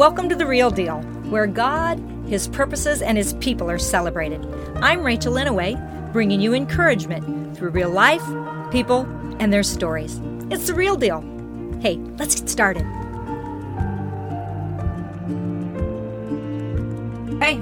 Welcome to The Real Deal, where God, His purposes, and His people are celebrated. I'm Rachel Inouye, bringing you encouragement through real life, people, and their stories. It's The Real Deal. Hey, let's get started. Hey,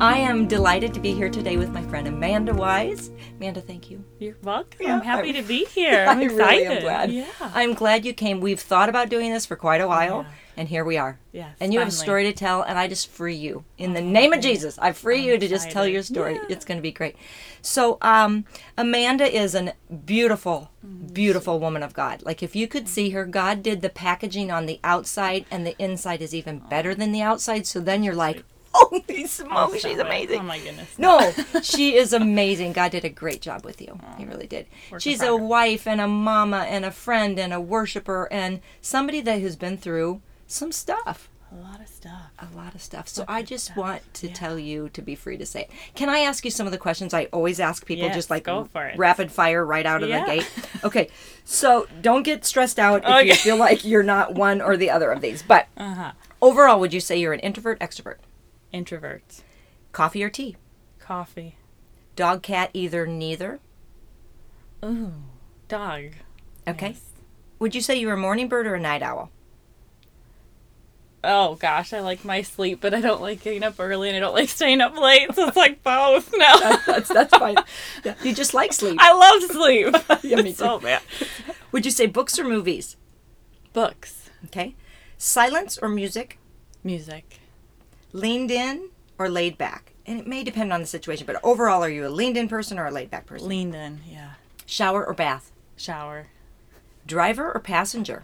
I am delighted to be here today with my friend Amanda Wise. Amanda, thank you. You're welcome. Yeah, I'm happy I- to be here. I'm I excited. really am glad. Yeah. I'm glad you came. We've thought about doing this for quite a while, Yeah. And here we are. Yes, And you have a story to tell, and I just free you. In the name of Jesus, I free you to just tell your story. Yeah. It's going to be great. So, um, Amanda is a beautiful, Mm-hmm. beautiful woman of God. Like, if you could see her, God did the packaging on the outside, and the inside is even better than the outside. So then you're like, holy smokes, she's amazing. Oh my goodness. No, she is amazing. God did a great job with you. He really did. Work She's a wife and a mama and a friend and a worshiper and somebody that has been through some stuff. A lot of stuff. A lot of stuff. So I just stuff. want to Yeah. tell you to be free to say it. Can I ask you some of the questions I always ask people, Yes, just like go for it. rapid fire right out of Yeah. the gate? Okay, so don't get stressed out if you feel like you're not one or the other of these. But Uh huh. overall, would you say you're an introvert, extrovert? Introvert. Coffee or tea? Coffee. Dog, cat, either, neither? Ooh. Dog. Okay. Yes. Would you say you're a morning bird or a night owl? Oh gosh, I like my sleep, but I don't like getting up early and I don't like staying up late. So it's like both. No. That's that's fine. Yeah, You just like sleep. I love sleep. Yeah, me so too. bad. Would you say books or movies? Books. Okay. Silence or music? Music. Leaned in or laid back? And it may depend on the situation, but overall, are you a leaned in person or a laid back person? Leaned in. Yeah. Shower or bath? Shower. Driver or passenger?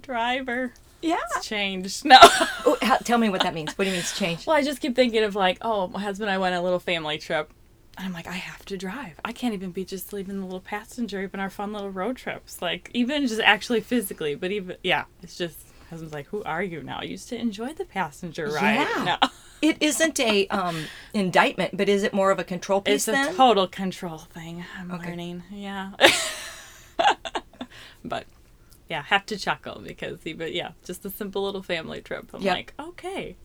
Driver. Yeah. It's changed. No. Oh, how, tell me what that means. What do you mean it's changed? Well, I just keep thinking of like, oh, my husband and I went on a little family trip. And I'm like, I have to drive. I can't even be just leaving the little passenger, even our fun little road trips. Like, even just actually physically, but even, yeah, it's just, husband's like, who are you now? I used to enjoy the passenger ride. Yeah. No. It isn't a um, indictment, but is it more of a control piece It's a then? total control thing. I'm Okay. learning. Yeah. but, yeah, have to chuckle because even, yeah, just a simple little family trip. I'm Yep. like, okay,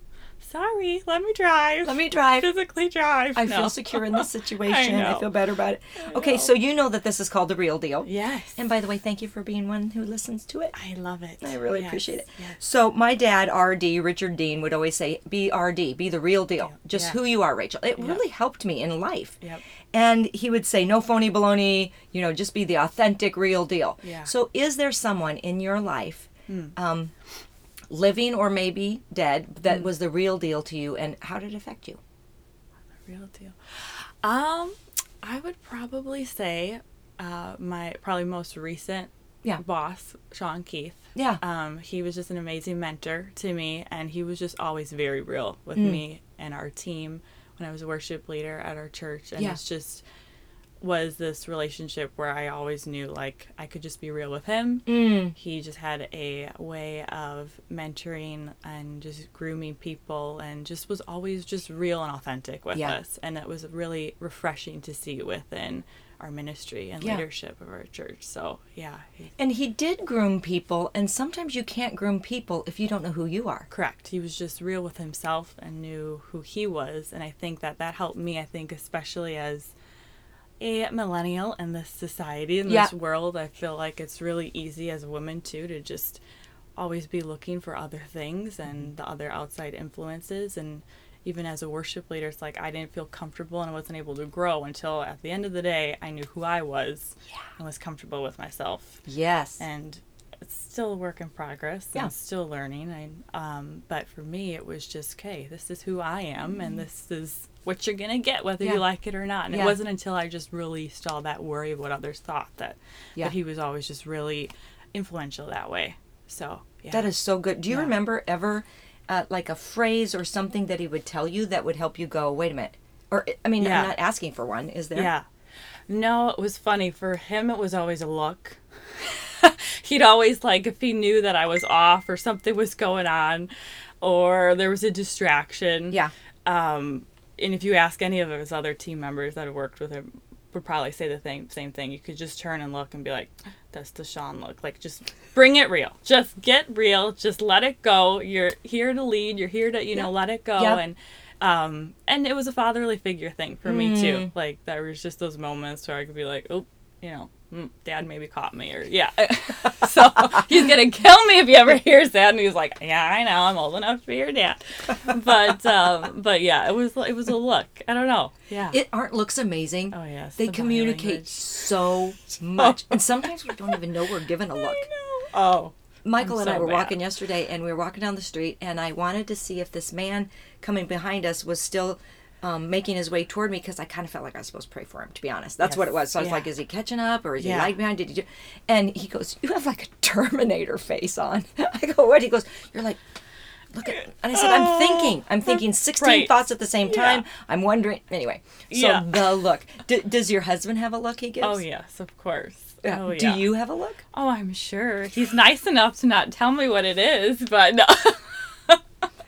sorry, let me drive. Let me drive. physically drive. I No. feel secure in this situation. I, know. feel better about it. Okay, so you know that this is called the real deal. Yes. And by the way, thank you for being one who listens to it. I love it. I really Yes, appreciate it. Yes. So my dad, RD, Richard Dean, would always say, "Be RD, be the real deal, just Yeah. who you are, Rachel." It really helped me in life. Yep. And he would say, "No phony baloney, you know, just be the authentic, real deal." Yeah. So, is there someone in your life, um, living or maybe dead, that was the real deal to you, and how did it affect you? The Real deal. Um, I would probably say uh, my probably most recent Yeah. boss, Sean Keith. Yeah. Um, he was just an amazing mentor to me, and he was just always very real with Hmm. me and our team when I was a worship leader at our church. And Yeah. it's just was this relationship where I always knew like I could just be real with him. Mm. He just had a way of mentoring and just grooming people and just was always just real and authentic with Yeah. us. And it was really refreshing to see within our ministry and Yeah. leadership of our church. So, yeah, And he did groom people, and sometimes you can't groom people if you don't know who you are. correct. He was just real with himself and knew who he was. And I think that that helped me, I think, especially as a millennial in this society, in Yeah. this world. I feel like it's really easy as a woman, too, to just always be looking for other things and mm-hmm. the other outside influences. And even as a worship leader, it's like I didn't feel comfortable and I wasn't able to grow until at the end of the day, I knew who I was yeah. and was comfortable with myself Yes. and it's still a work in progress. Yeah. I'm still learning. I, um, but for me, it was just, okay, this is who I am, and this is what you're gonna get, whether Mm-hmm. Yeah. you like it or not. And Yeah. it wasn't until I just released all that worry of what others thought that, Yeah. that he was always just really influential that way. So yeah, That is so good. Do you remember ever, uh, like a phrase or something that he would tell you that would help you go, wait a minute? Or, I mean. I'm not asking for one. Is there? Yeah. No, it was funny. For him, it was always a look. He'd always like if he knew that I was off or something was going on, or there was a distraction. Yeah. Um, and if you ask any of his other team members that have worked with him, would probably say the thing, same thing. You could just turn and look and be like, "That's the Sean look." Like, just bring it real. Just get real. Just let it go. You're here to lead. You're here to, you know, let it go. Yep. And um, and it was a fatherly figure thing for me Mm. too. Like, there was just those moments where I could be like, "Oh, you know." Mm, Dad maybe caught me, or yeah. so he's gonna kill me if he ever hears that. And he's like, "Yeah, I know, I'm old enough to be your dad." But um, but yeah, it was it was a look. I don't know. Yeah. It aren't looks amazing. oh yes. they the communicate so much, and sometimes we don't even know we're given a look. Oh. Michael I'm and I were bad. walking yesterday, and we were walking down the street, and I wanted to see if this man coming behind us was still um, making his way toward me because I kind of felt like I was supposed to pray for him. To be honest, that's what it was. So I was Yeah. like, "Is he catching up, or is he Yeah. lagging behind? Did he?" Do? And he goes, "You have like a Terminator face on." I go, "What?" He goes, "You're like." Look at, and I said, I'm thinking, I'm thinking 16 Right. thoughts at the same time. Yeah. I'm wondering, anyway. So Yeah. the look. D- does your husband have a look he gives? Oh yes, of course. Yeah. Oh, Do you have a look? Oh, I'm sure. He's nice enough to not tell me what it is, but no.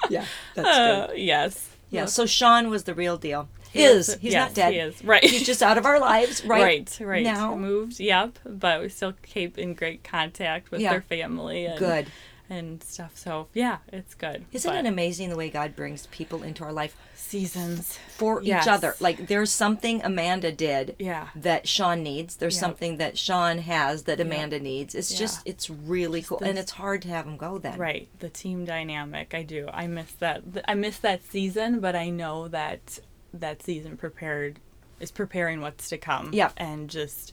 Yeah, that's Uh, yes. Yeah, so Sean was the real deal. He is was- he's yes, not dead? he is. Right. He's just out of our lives right, Right, right. now. Moved, yep. But we still keep in great contact with Yeah. their family and Good. And stuff. So yeah, it's good. Isn't But it amazing the way God brings people into our life seasons? for Yes. each other? Like there's something Amanda did Yeah. that Sean needs. There's Yep. something that Sean has that Amanda needs. It's Yeah. just it's really cool, and it's hard to have them go then. Right, the team dynamic. I do. I miss that. I miss that season, but I know that that season prepared is preparing what's to come. Yeah. and just,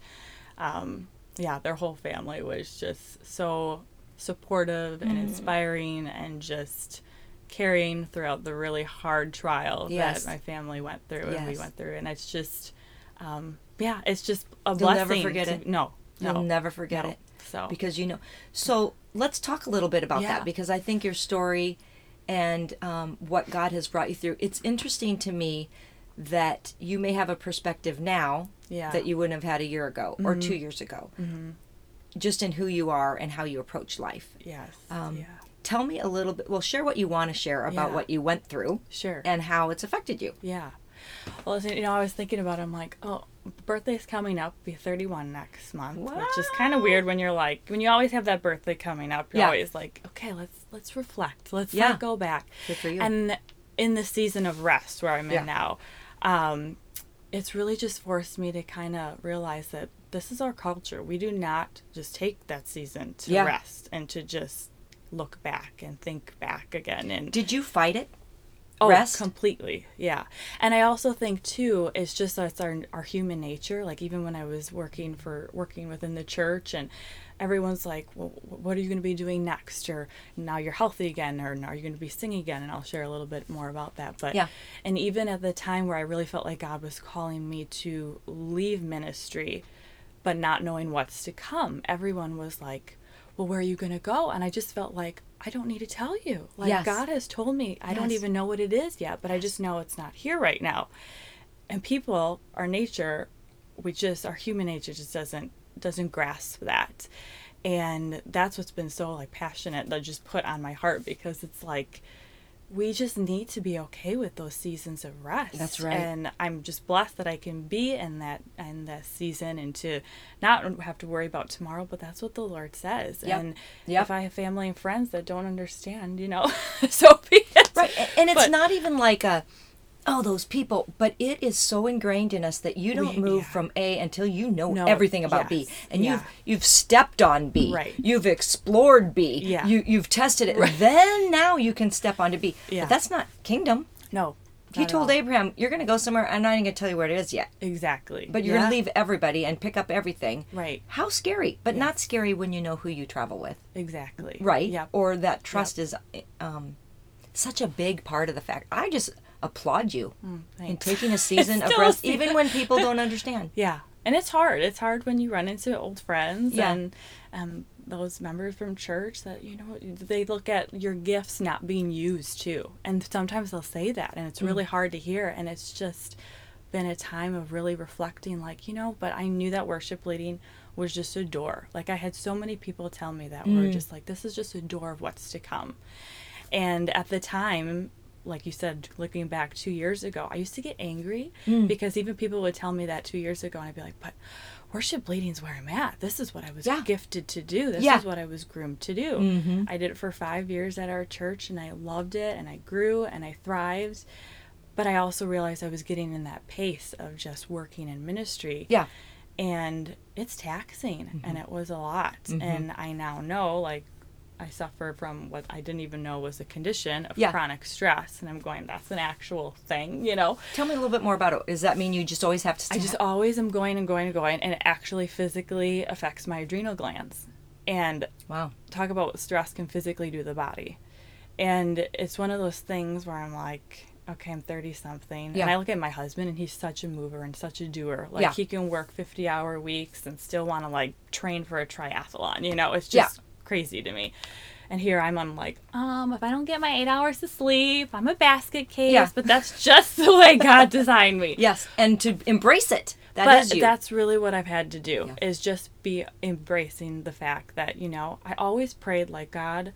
um, yeah, their whole family was just so supportive Mm. and inspiring, and just carrying throughout the really hard trial Yes. that my family went through and we went through, and it's just, um, yeah, it's just a You'll blessing. never forget to- it. No, You'll no, never forget no. it. So because you know. So let's talk a little bit about Yeah. that because I think your story and um, what God has brought you through. It's interesting to me that you may have a perspective now Yeah. that you wouldn't have had a year ago or two years ago, just in who you are and how you approach life. yes, Um, yeah, Tell me a little bit. Well, share what you want to share about Yeah. what you went through sure. and how it's affected you. Yeah. Well, listen, you know, I was thinking about. it, I'm like, oh, birthday's coming up. Be 31 next month, which is kind of weird when you're like, when you always have that birthday coming up. You're Yeah. always like, okay, let's let's reflect. Let's Yeah. go back. Good for you. And in the season of rest where I'm Yeah. in now, um, it's really just forced me to kind of realize that this is our culture. We do not just take that season to Yeah. rest and to just look back and think back again and Did you fight it? Oh, Rest? completely. Yeah. And I also think too, it's just that's our our human nature. Like even when I was working for working within the church and everyone's like, well, what are you going to be doing next? Or now you're healthy again, or are you going to be singing again? And I'll share a little bit more about that. But Yeah. and even at the time where I really felt like God was calling me to leave ministry, but not knowing what's to come, everyone was like, well, where are you going to go? And I just felt like, I don't need to tell you. Like, Yes. God has told me. I don't even know what it is yet, but I just know it's not here right now. And people, our nature, we just, our human nature just doesn't, doesn't grasp that. And that's what's been so like passionate that just put on my heart because it's like, we just need to be okay with those seasons of rest. That's right. And I'm just blessed that I can be in that in that season and to not have to worry about tomorrow, but that's what the Lord says. Yep. And Yep. if I have family and friends that don't understand, you know, so be it. Right. And it's But- not even like a, oh, those people, but it is so ingrained in us that you don't We- move yeah. from A until you know No, everything about B. And yeah. you've you've stepped on B. Right. You've explored B. Yeah. You you've tested it. And then now you can step onto B. Yeah. But that's not kingdom. No. He told all. Abraham, You're gonna go somewhere, I'm not even gonna tell you where it is yet. Exactly. But you're Yeah. gonna leave everybody and pick up everything. Right. How scary. But not scary when you know who you travel with. Exactly. right? Yep. Or that trust is um, such a big part of the fact. I just applaud you hmm, in taking a season of rest, even when people don't understand. Yeah, and it's hard. It's hard when you run into old friends Yeah. and um, those members from church that you know they look at your gifts not being used too, and sometimes they'll say that, and it's hmm. really hard to hear. And it's just been a time of really reflecting, like you know. But I knew that worship leading was just a door. Like I had so many people tell me that were mm. just like, "This is just a door of what's to come." And at the time, like you said, looking back two years ago, I used to get angry Mm. because even people would tell me that two years ago, and I'd be like, but worship leading is where I'm at. This is what I was Yeah. gifted to do. This Yeah. is what I was groomed to do. Mhm. I did it for five years at our church, and I loved it, and I grew, and I thrived. But I also realized I was getting in that pace of just working in ministry Yeah. and it's taxing Mm-hmm. and it was a lot and i now know like i suffer from what i didn't even know was a condition of Yeah. chronic stress and i'm going that's an actual thing you know Tell me a little bit more about it. Does that mean you just always have to? i just always am going and going and going and it actually physically affects my adrenal glands and wow. talk about what stress can physically do to the body. And it's one of those things where I'm like, okay, I'm 30 something. Yeah. And I look at my husband and he's such a mover and such a doer. Like Yeah. he can work 50 hour weeks and still want to like train for a triathlon. You know, it's Yeah. Crazy to me. And here I'm, I'm like, um, if I don't get my eight hours of sleep, I'm a basket case. Yeah. But that's just the way God designed me Yes, and to embrace it. That but is you. that's really what I've had to do Yeah. is just be embracing the fact that you know I always prayed like God,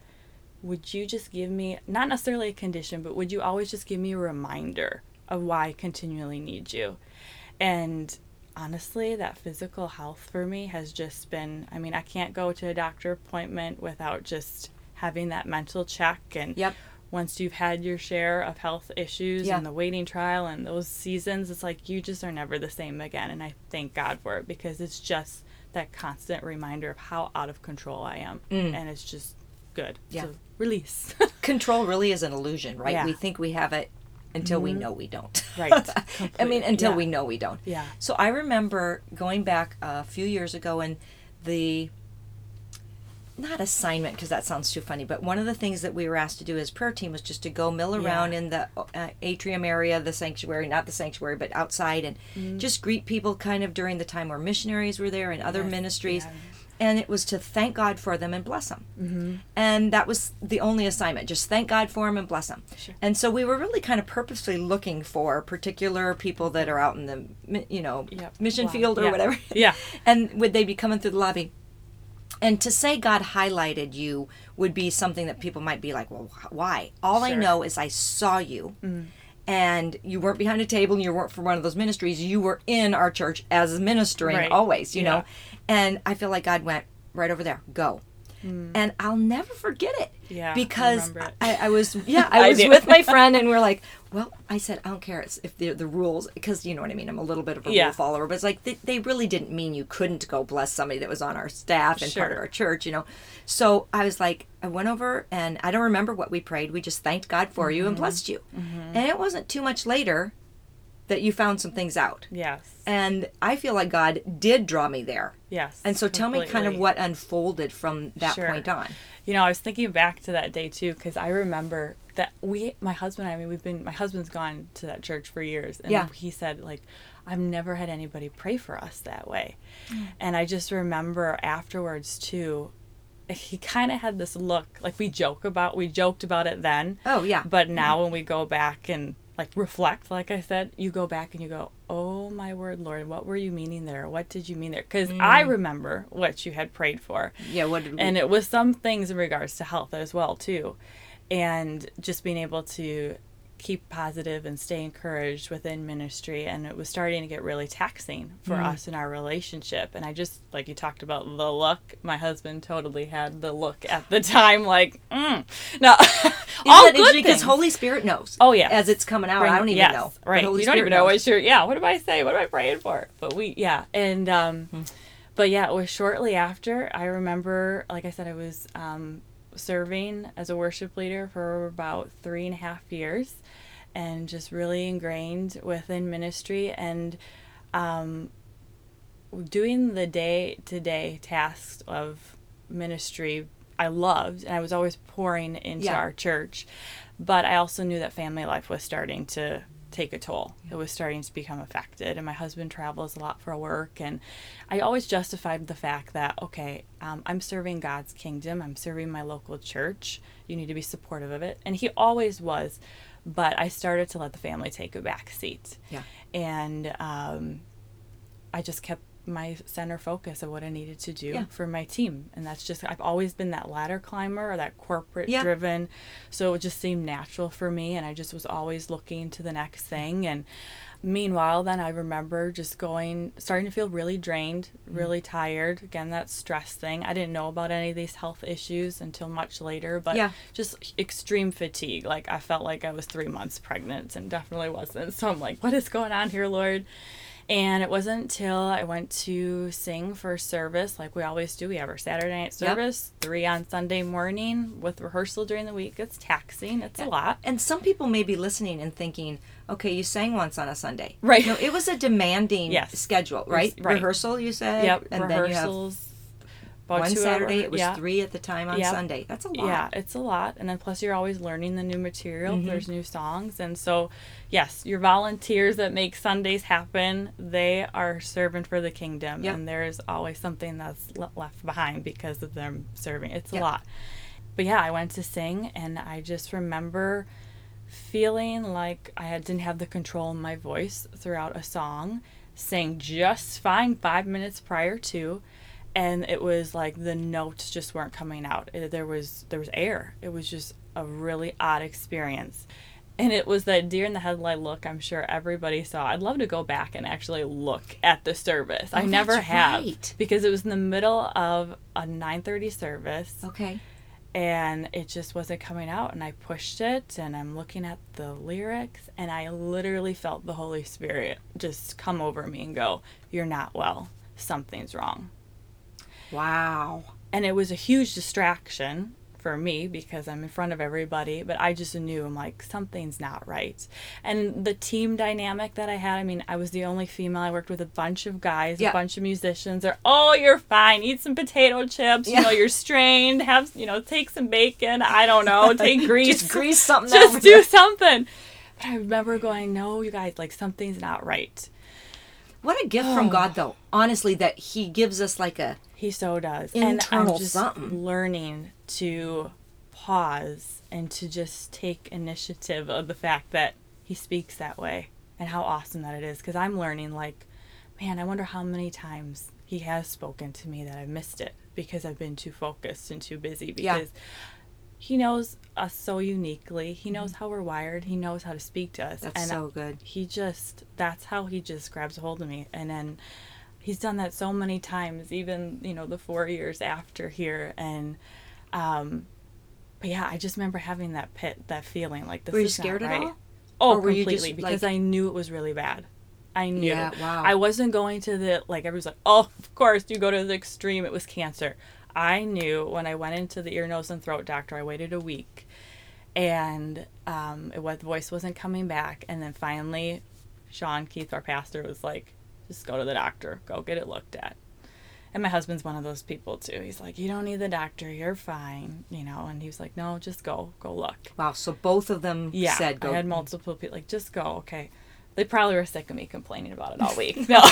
would you just give me not necessarily a condition, but would you always just give me a reminder of why I continually need you, and honestly, that physical health for me has just been. I mean, I can't go to a doctor appointment without just having that mental check and Yep. once you've had your share of health issues Yeah. and the waiting trial and those seasons, it's like you just are never the same again. And I thank God for it because it's just that constant reminder of how out of control I am. And it's just good. Mm. Yeah. So release. Control really is an illusion, right? Yeah. We think we have it until we know we don't. Right. I mean, until Yeah. we know we don't. Yeah. So I remember going back a few years ago and the not assignment because that sounds too funny, but one of the things that we were asked to do as prayer team was just to go mill around Yeah. in the uh, atrium area, the sanctuary, not the sanctuary, but outside, and Mm-hmm. just greet people kind of during the time where missionaries were there and other Yes, ministries. yeah. And it was to thank God for them and bless them. Mm-hmm. And that was the only assignment, just thank God for them and bless them. Sure. And so we were really kind of purposely looking for particular people that are out in the, you know, Yep. mission Wow. field or Yeah. whatever. Yeah. and would they be coming through the lobby? And to say God highlighted you would be something that people might be like, well, why? All I Sure. Mm. know is I saw you. And you weren't behind a table and you weren't for one of those ministries. You were in our church as ministering Right. always, you Yeah. know. And I feel like God went right over there, go. And I'll never forget it. Mm. Yeah, Because it. I, I was, yeah, I I was do. with my friend and we're like, well, I said, I don't care it's- if they're the rules, because you know what I mean? I'm a little bit of a Yeah. rule follower, but it's like they, they really didn't mean you couldn't go bless somebody that was on our staff and part of our church, you know. So I was like, I went over and I don't remember what we prayed. We just thanked God for you Mm-hmm. and blessed you. And it wasn't too much later that you found some things out. Yes. And I feel like God did draw me there. Yes. And so tell me kind of what unfolded from that Sure. point on. You know, I was thinking back to that day too because I remember that we, my husband, I mean, we've been, my husband's gone to that church for years, and Yeah. he said like, I've never had anybody pray for us that way, Mm. and I just remember afterwards too. He kind of had this look like we joke about we joked about it then. Oh, yeah. But now when we go back and like reflect, like I said, you go back and you go, "Oh my word, Lord, what were you meaning there? What did you mean there?" Because I Mm. remember what you had prayed for Yeah, what we, and it was some things in regards to health as well too and just being able to keep positive and stay encouraged within ministry and it was starting to get really taxing for Mm. us in our relationship and i just like you talked about the look my husband totally had the look at the time like mm. no all good? Because things. Holy Spirit knows. Oh, yeah. As it's coming out, Bring- I don't even yes, know. Right. Holy You don't even know knows. what you're. Yeah. What am I saying? What am I praying for? But we. Yeah. And um, Hmm. but yeah, it was shortly after. I remember, like I said, I was um serving as a worship leader for about three and a half years, and just really ingrained within ministry and um, doing the day to day tasks of ministry I loved and I was always pouring into Yeah. our church. But I also knew that family life was starting to take a toll. It was starting to become affected. And my husband travels a lot for work. And I always justified the fact that, okay, um, I'm serving God's kingdom, I'm serving my local church. You need to be supportive of it. And he always was. But I started to let the family take a back seat Yeah. and um, I just kept my center focus of what I needed to do Yeah. for my team. And that's just, I've always been that ladder climber or that corporate Yeah. driven. So it just seemed natural for me. And I just was always looking to the next thing. And meanwhile, then I remember just going, starting to feel really drained, Mm-hmm. really tired. Again, that stress thing. I didn't know about any of these health issues until much later, but Yeah. just extreme fatigue. Like I felt like I was three months pregnant and definitely wasn't. So I'm like, what is going on here, Lord? And it wasn't until I went to sing for service, like we always do. We have our Saturday night Yep. service, three on Sunday morning with rehearsal during the week. It's taxing. It's a lot. And some people may be listening and thinking, okay, you sang once on a Sunday. Right. No, it was a demanding Yes. schedule, right? Right. Rehearsal, you said? Yep. And then you have rehearsals. one Saturday, hour- it was yeah. three at the time on Yep. Sunday. That's a lot. Yeah, it's a lot. And then plus you're always learning the new material. Mm-hmm. There's new songs. And so, yes, your volunteers that make Sundays happen, they are serving for the kingdom. Yep. And there's always something that's le- left behind because of them serving. It's a lot. But yeah, I went to sing and I just remember feeling like I didn't have the control in my voice throughout a song, sang just fine five minutes prior to, and it was like the notes just weren't coming out. It- there was there was air. It was just a really odd experience. And it was that deer in the headlight look I'm sure everybody saw. I'd love to go back and actually look at the service. I Oh, never that's have right. because it was in the middle of a 9:30 service Okay. and it just wasn't coming out and i pushed it and i'm looking at the lyrics and i literally felt the holy spirit just come over me and go you're not well something's wrong Wow. and it was a huge distraction for me because I'm in front of everybody, but I just knew I'm like something's not right. And the team dynamic that I had, I mean, I was the only female. I worked with a bunch of guys, Yeah. a bunch of musicians. They're, "Oh, you're fine. Eat some potato chips. Yeah. You know, you're strained. Have, you know, take some bacon. I don't know, take grease. Just grease something Just do there. something." But I remember going, "No, you guys, like something's not right." What a gift from oh. God, though. Honestly, that He gives us like a He so does. Internal and I'm just something. learning to pause and to just take initiative of the fact that he speaks that way and how awesome that it is. Because I'm learning, like, man, I wonder how many times he has spoken to me that I've missed it because I've been too focused and too busy. Yeah. Because he knows us so uniquely. He knows how we're wired. He knows how to speak to us. Mm-hmm. That's and so good. he just that's how he just grabs a hold of me and then he's done that so many times even you know the four years after here and um but yeah i just remember having that pit that feeling like this Were you is scared at all? oh Or completely just, because like- i knew it was really bad i knew Yeah, wow. i wasn't going to the like everyone's like oh of course you go to the extreme it was cancer i knew when i went into the ear nose and throat doctor i waited a week and um, it was the voice wasn't coming back. And then finally, Sean Keith, our pastor, was like, "Just go to the doctor. Go get it looked at." And my husband's one of those people too. He's like, "You don't need the doctor. You're fine," you know. And he was like, "No, just go. Go look." wow. So both of them Yeah, said, "Go." I had multiple people like, "Just go." Okay. They probably were sick of me complaining about it all week. No.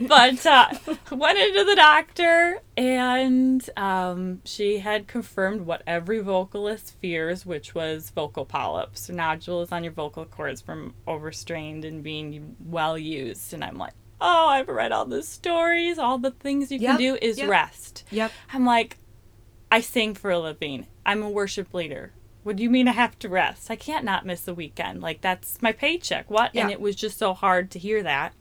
but uh, went into the doctor, and um, she had confirmed what every vocalist fears, which was vocal polyps, nodules on your vocal cords from overstrained and being well used. And I'm like, oh, I've read all the stories, all the things you Yep, can do is yep. rest. Yep. I'm like, I sing for a living. I'm a worship leader. What do you mean I have to rest? I can't not miss a weekend. Like that's my paycheck. What? And it was just so hard to hear that.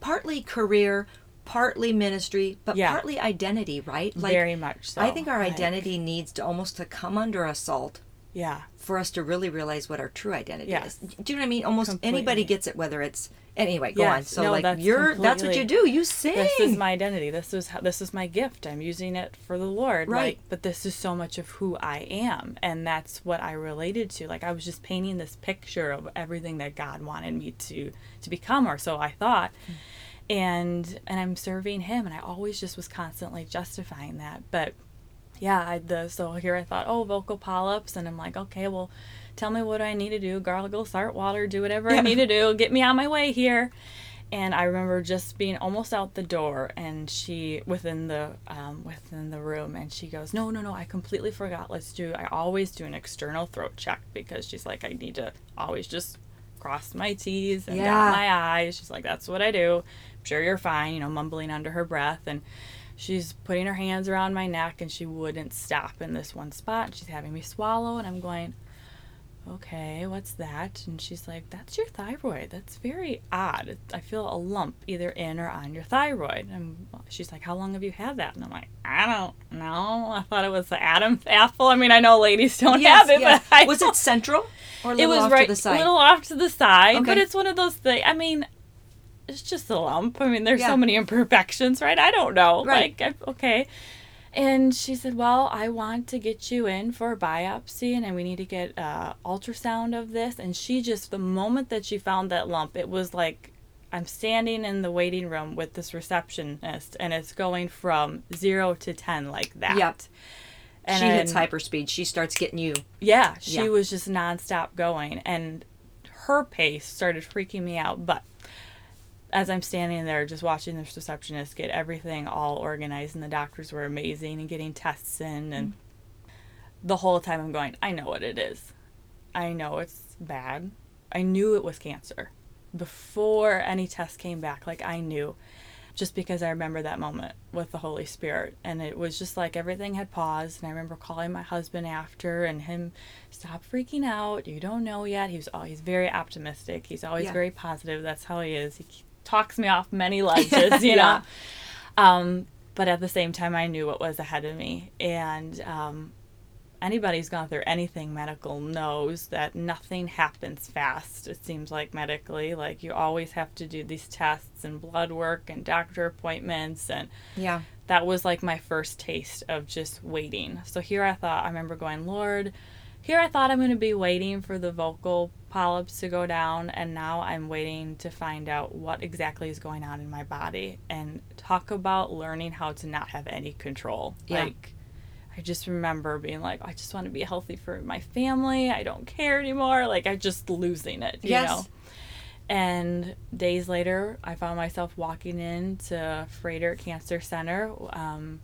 Partly career, partly ministry, but Yeah. partly identity, right? Like Very much so. I think our Like, identity needs to almost to come under assault Yeah. for us to really realize what our true identity is. Do you know what I mean? Almost Completely. anybody gets it, whether it's anyway. Go Yes. on. So No, like that's you're that's what you do. You sing. This is my identity. This is how, this is my gift. I'm using it for the Lord. Right. Like, but this is so much of who I am, and that's what I related to. Like I was just painting this picture of everything that God wanted me to to become, or so I thought. Hmm. And and I'm serving Him, and I always just was constantly justifying that. But yeah, I, the so here I thought, oh, vocal polyps, and I'm like, okay, well, tell me what I need to do, gargle salt water, do whatever I need to do, get me on my way here. And I remember just being almost out the door, and she within the um, within the room, and she goes, "No, no, no, I completely forgot. Let's do. I always do an external throat check because she's like, I need to always just cross my T's and Yeah. dot my I's. She's like, that's what I do. I'm sure you're fine, you know, mumbling under her breath. And she's putting her hands around my neck and she wouldn't stop in this one spot. She's having me swallow and I'm going, okay, what's that? And she's like, that's your thyroid. That's very odd. I feel a lump either in or on your thyroid. And she's like, how long have you had that? And I'm like, I don't know. I thought it was the Adam's apple. I mean, I know ladies don't have it, but I Was it central or a it was off right to the side? a little off to the side, but it's one of those things. I mean, it's just a lump. I mean, there's Yeah. so many imperfections, right? I don't know. Right. Like, okay. And she said, "Well, I want to get you in for a biopsy, and we need to get uh, ultrasound of this." And she just, the moment that she found that lump, it was like I'm standing in the waiting room with this receptionist, and it's going from zero to ten like that. Yep. And she hits hyperspeed. She starts getting you. yeah, she Yeah. was just nonstop going, and her pace started freaking me out. But as I'm standing there, just watching this receptionist get everything all organized, and the doctors were amazing and getting tests in, and mm-hmm. the whole time I'm going, I know what it is. I know it's bad. I knew it was cancer before any test came back. Like I knew just because I remember that moment with the Holy Spirit. And it was just like everything had paused. And I remember calling my husband after and him, stop freaking out. You don't know yet. He was always very optimistic. He's always Yeah. very positive. That's how he is. He talks me off many ledges, you Yeah. know. Um, but at the same time, I knew what was ahead of me. And um, anybody who's gone through anything medical knows that nothing happens fast. It seems like medically, like you always have to do these tests and blood work and doctor appointments, and Yeah. that was like my first taste of just waiting. So here I thought, I remember going, Lord, here I thought I'm going to be waiting for the vocal polyps to go down, and now I'm waiting to find out what exactly is going on in my body and talk about learning how to not have any control. Yeah. Like, I just remember being like, I just want to be healthy for my family. I don't care anymore. Like, I'm just losing it, you Yes. know? And days later, I found myself walking into Froedtert Cancer Center um,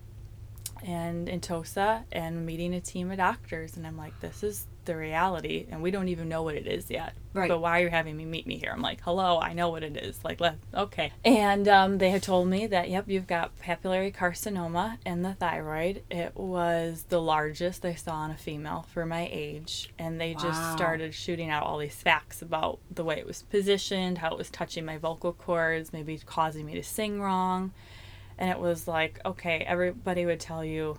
and in Tosa and meeting a team of doctors. And I'm like, this is the reality. And we don't even know what it is yet. Right. But why are you having me meet me here? I'm like, hello, I know what it is. Like, let okay. And um, they had told me that, yep, you've got papillary carcinoma in the thyroid. It was the largest they saw in a female for my age. And they Wow. just started shooting out all these facts about the way it was positioned, how it was touching my vocal cords, maybe causing me to sing wrong. And it was like, okay, everybody would tell you,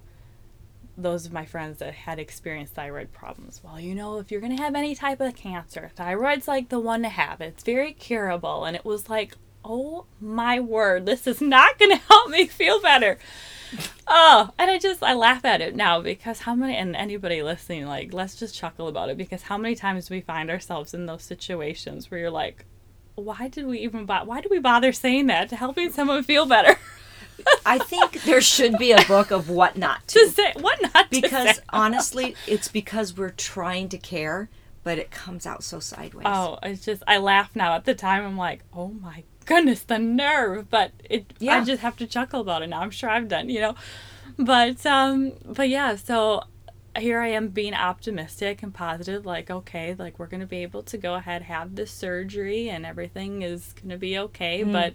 those of my friends that had experienced thyroid problems. Well, you know, if you're going to have any type of cancer, thyroid's like the one to have. It's very curable. And it was like, oh my word, this is not going to help me feel better. Oh, and I just, I laugh at it now because how many, and anybody listening, like, let's just chuckle about it because how many times do we find ourselves in those situations where you're like, why did we even, why do we bother saying that to helping someone feel better? I think there should be a book of what not to to. say, what not to Because honestly, it's because we're trying to care, but it comes out so sideways. Oh, it's just I laugh now. At the time, I'm like, oh my goodness, the nerve. But it, Yeah. I just have to chuckle about it now. I'm sure I've done, you know. But um, but yeah. So here I am being optimistic and positive. Like, okay, like we're gonna be able to go ahead have this surgery and everything is gonna be okay. But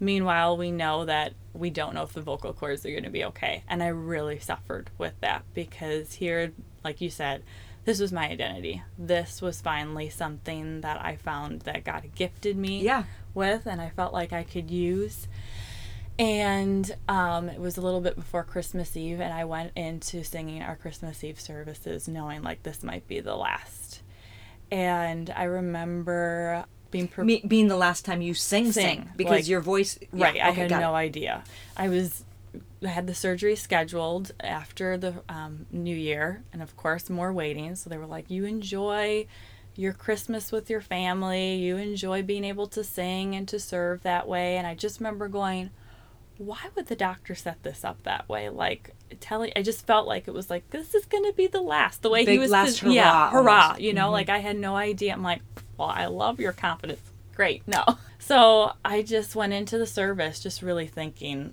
meanwhile, we know that we don't know if the vocal cords are gonna be okay. And I really suffered with that because here, like you said this was my identity. This was finally something that I found that God gifted me Yeah. with, and I felt like I could use. And um, it was a little bit before Christmas Eve, and I went into singing our Christmas Eve services knowing like this might be the last. And I remember being pre- Me, being the last time you sing, sing, Sing, because like- your voice. yeah, Right. I had no it. idea. I was I had the surgery scheduled after the um, new year, and of course more waiting. So they were like, "You enjoy your Christmas with your family. You enjoy being able to sing and to serve that way." And I just remember going, "Why would the doctor set this up that way?" Like telling, I just felt like it was like this is going to be the last. The way he was, last pos- yeah, hurrah, hurrah. almost. You know, like I had no idea. I'm like, well, I love your confidence. Great. No. So I just went into the service just really thinking,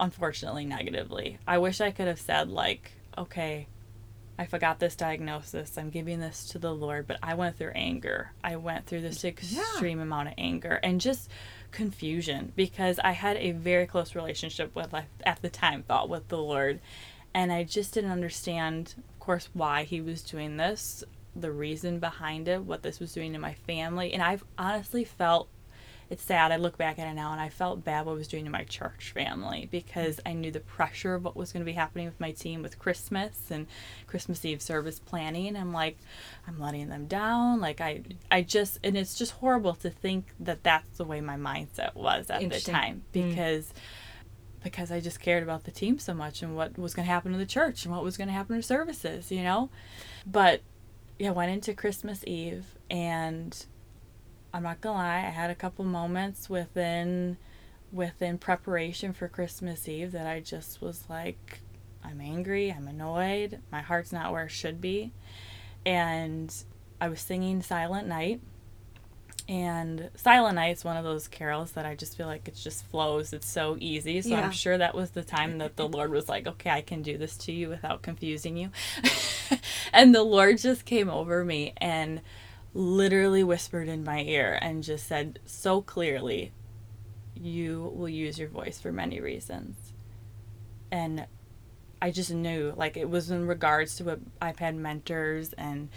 unfortunately, negatively. I wish I could have said, like, okay, I forgot this diagnosis. I'm giving this to the Lord, but I went through anger. I went through this extreme amount of anger and just confusion because I had a very close relationship with, at the time, thought with the Lord. And I just didn't understand, of course, why He was doing this, the reason behind it, what this was doing to my family. And I've honestly felt it's sad. I look back at it now and I felt bad what it was doing to my church family because I knew the pressure of what was going to be happening with my team with Christmas and Christmas Eve service planning. I'm like, I'm letting them down. Like I, I just, and it's just horrible to think that that's the way my mindset was at the time mm. because. Mm. Because I just cared about the team so much and what was going to happen to the church and what was going to happen to services, you know? But yeah, went into Christmas Eve and I'm not gonna lie, I had a couple moments within within preparation for Christmas Eve that I just was like, I'm angry, I'm annoyed, my heart's not where it should be. And I was singing Silent Night. And Silent Night's one of those carols that I just feel like it just flows. It's so easy. So yeah. I'm sure that was the time that the Lord was like, okay, I can do this to you without confusing you. and the Lord just came over me and literally whispered in my ear and just said so clearly, You will use your voice for many reasons. And I just knew, like, it was in regards to what I've had mentors and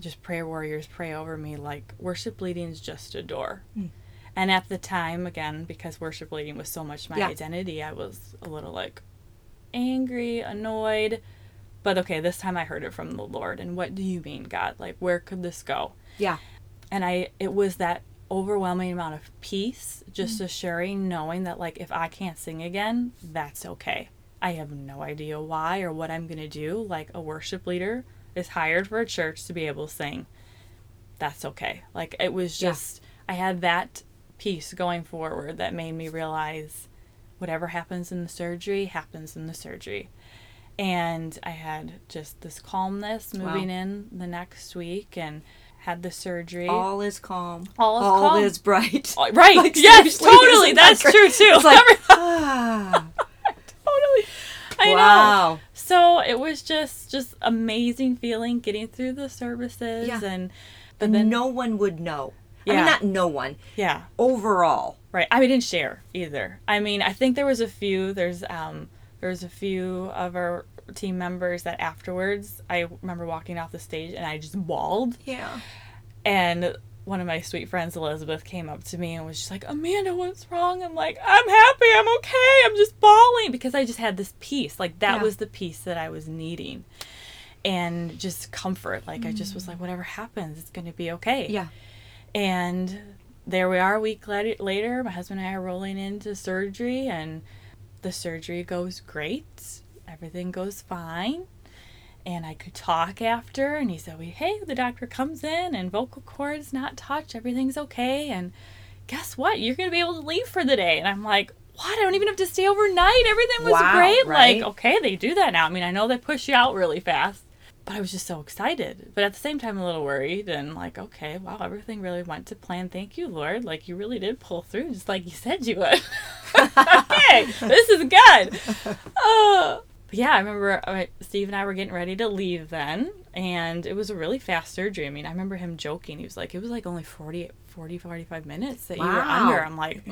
just prayer warriors pray over me, like, worship leading is just a door. Mm. And at the time, again, because worship leading was so much my yeah. identity, I was a little like angry, annoyed, but okay, this time I heard it from the Lord. And what do you mean, God? Like, where could this go? Yeah. And I, it was that overwhelming amount of peace, just mm-hmm. assuring, knowing that, like, if I can't sing again, that's okay. I have no idea why or what I'm going to do. Like, a worship leader is hired for a church to be able to sing. That's okay. Like, it was just, yeah. I had that peace going forward that made me realize whatever happens in the surgery happens in the surgery and I had just this calmness moving wow. in the next week and had the surgery. All is calm. All is All calm. is bright. Oh, right. like, yes, totally. That's that true too. It's like, ah. I wow. know. So it was just just amazing feeling getting through the services yeah. and but then no one would know. Yeah. I mean not no one. Yeah. Overall. Right. I mean, didn't share either. I mean, I think there was a few there's um there was a few of our team members that afterwards I remember walking off the stage and I just bawled. Yeah. And one of my sweet friends, Elizabeth, came up to me and was just like, Amanda, what's wrong? I'm like, I'm happy. I'm okay. I'm just bawling because I just had this peace. Like, that yeah. was the peace that I was needing. And just comfort. Like, mm. I just was like, whatever happens, it's going to be okay. Yeah. And there we are a week later. My husband and I are rolling into surgery, and the surgery goes great. Everything goes fine. And I could talk after, and he said, Hey, the doctor comes in, and vocal cords not touched. Everything's okay. And guess what? You're going to be able to leave for the day. And I'm like, What? I don't even have to stay overnight. Everything was wow, great. Right? Like, okay, they do that now. I mean, I know they push you out really fast but I was just so excited. But at the same time, a little worried and like, okay, wow, everything really went to plan. Thank you, Lord. Like, you really did pull through, just like you said you would. okay, this is good. Uh, yeah, I remember uh, Steve and I were getting ready to leave then, and it was a really fast surgery. I mean, I remember him joking. He was like, it was like only 40, 40 45 minutes that wow. you were under. I'm like,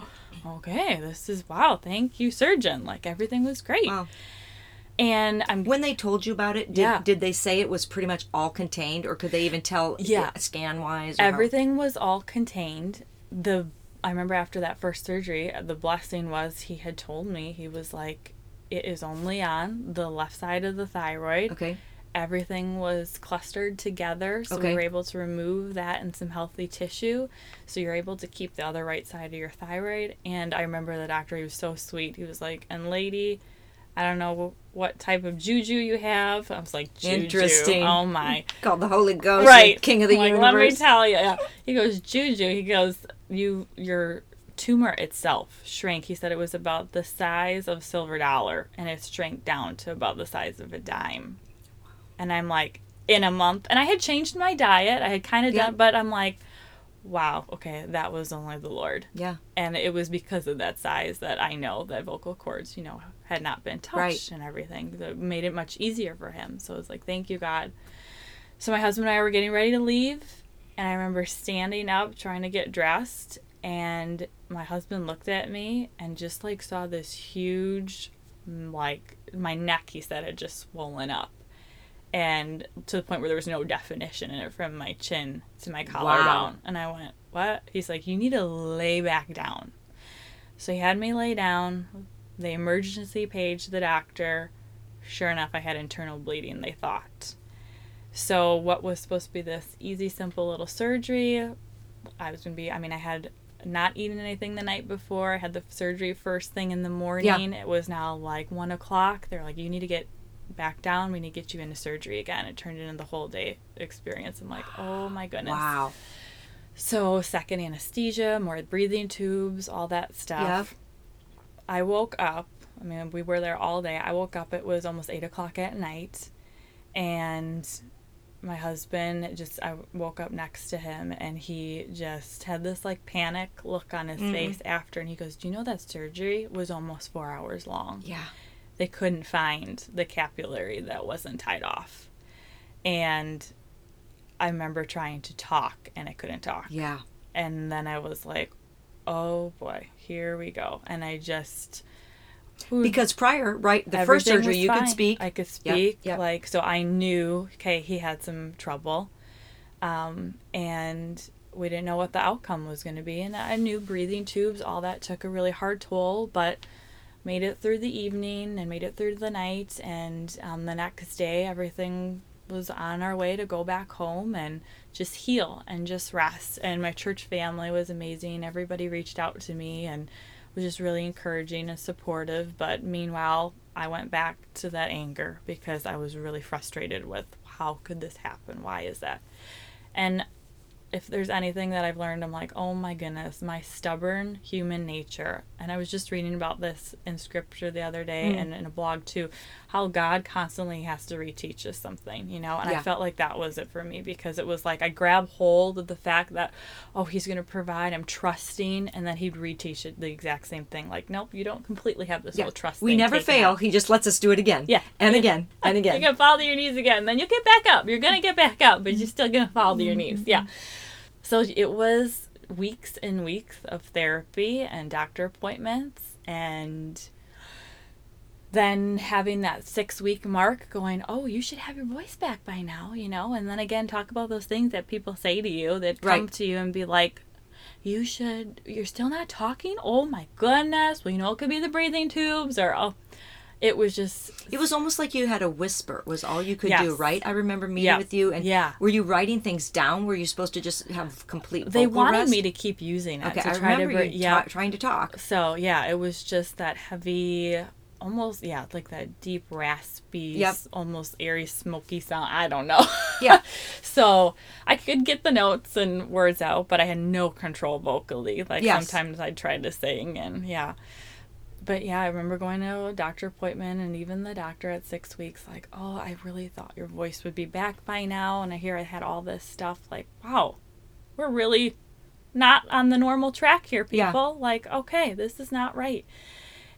okay, this is wow. Thank you, surgeon. Like, everything was great. Wow. And I'm when they told you about it, did, yeah. did they say it was pretty much all contained, or could they even tell? Yeah, scan wise, everything how? was all contained. The I remember after that first surgery, the blessing was he had told me he was like, it is only on the left side of the thyroid. Okay. Everything was clustered together, so okay. we were able to remove that and some healthy tissue. So you're able to keep the other right side of your thyroid. And I remember the doctor; he was so sweet. He was like, "And lady, I don't know what type of juju you have. I was like, juju. Interesting. Oh my. Called the Holy Ghost. Right. King of the like, universe. Let me tell you. Yeah. He goes, juju. He goes, you, your tumor itself shrank. He said it was about the size of a silver dollar and it shrank down to about the size of a dime. And I'm like, in a month. And I had changed my diet. I had kind of done, but I'm like, wow, okay, that was only the Lord. Yeah. And it was because of that size that I know that vocal cords, you know, had not been touched Right. and everything. That made it much easier for him. So it was like, thank you, God. So my husband and I were getting ready to leave, and I remember standing up trying to get dressed, and my husband looked at me and just like saw this huge, like my neck, he said, had just swollen up. And to the point where there was no definition in it from my chin to my collarbone. Wow. And I went, What? He's like, You need to lay back down. So he had me lay down. They emergency paged the doctor. Sure enough, I had internal bleeding, they thought. So, what was supposed to be this easy, simple little surgery, I was going to be, I mean, I had not eaten anything the night before. I had the surgery first thing in the morning. It was now like one o'clock. They're like, you need to get back down. We need to get you into surgery again. It turned into the whole day experience. I'm like, oh my goodness. Wow. So, second anesthesia, more breathing tubes, all that stuff. Yeah. I woke up. I mean, we were there all day. I woke up. It was almost eight o'clock at night, and my husband just. I woke up next to him, and he just had this like panic look on his mm-hmm. face after, and he goes, "Do you know that surgery was almost four hours long? Yeah. They couldn't find the capillary that wasn't tied off, and." I remember trying to talk and I couldn't talk Yeah. and then I was like, "Oh boy, here we go." And I just Because prior, right, the first surgery you could speak. I could Yep, speak, yep. like so. I knew, okay, he had some trouble, um, and we didn't know what the outcome was going to be. And I knew breathing tubes, all that took a really hard toll, but made it through the evening and made it through the night. And um, the next day, everything was on our way to go back home and just heal and just rest. And my church family was amazing. Everybody reached out to me and was just really encouraging and supportive. But meanwhile, I went back to that anger because I was really frustrated with how could this happen? Why is that? And if there's anything that I've learned, I'm like, oh my goodness, my stubborn human nature. And I was just reading about this in scripture the other day hmm. and in a blog too, how God constantly has to reteach us something, you know? And Yeah. I felt like that was it for me because it was like I grab hold of the fact that, oh, he's going to provide, I'm trusting, and then he'd reteach it the exact same thing. Like, nope, you don't completely have this Yeah. whole trust we never fail. out. He just lets us do it again. Yeah. And Yeah. again. And again. You're gonna fall to your knees again. Then you'll get back up. You're gonna get back up, but you're still gonna fall to your knees. Mm-hmm. Yeah. So it was weeks and weeks of therapy and doctor appointments and then having that six week mark going, oh, you should have your voice back by now, you know? And then again, talk about those things that people say to you that come Right. to you and be like, you should, you're still not talking? Oh my goodness. Well, you know, it could be the breathing tubes or, oh, it was just It was almost like you had a whisper was all you could Yes. do, right? I remember meeting Yeah. with you and Yeah. were you writing things down? Were you supposed to just have complete they wanted rest? me to keep using it Okay, to I try remember to you yeah trying to talk. so yeah it was just that heavy almost yeah like that deep raspy Yep. almost airy smoky sound i don't know Yeah. so i could get the notes and words out but i had no control vocally like Yes. sometimes i'd try to sing and yeah but yeah i remember going to a doctor appointment and even the doctor at six weeks like oh i really thought your voice would be back by now and i hear i had all this stuff like wow we're really not on the normal track here, Yeah. people. Like, okay, this is not right.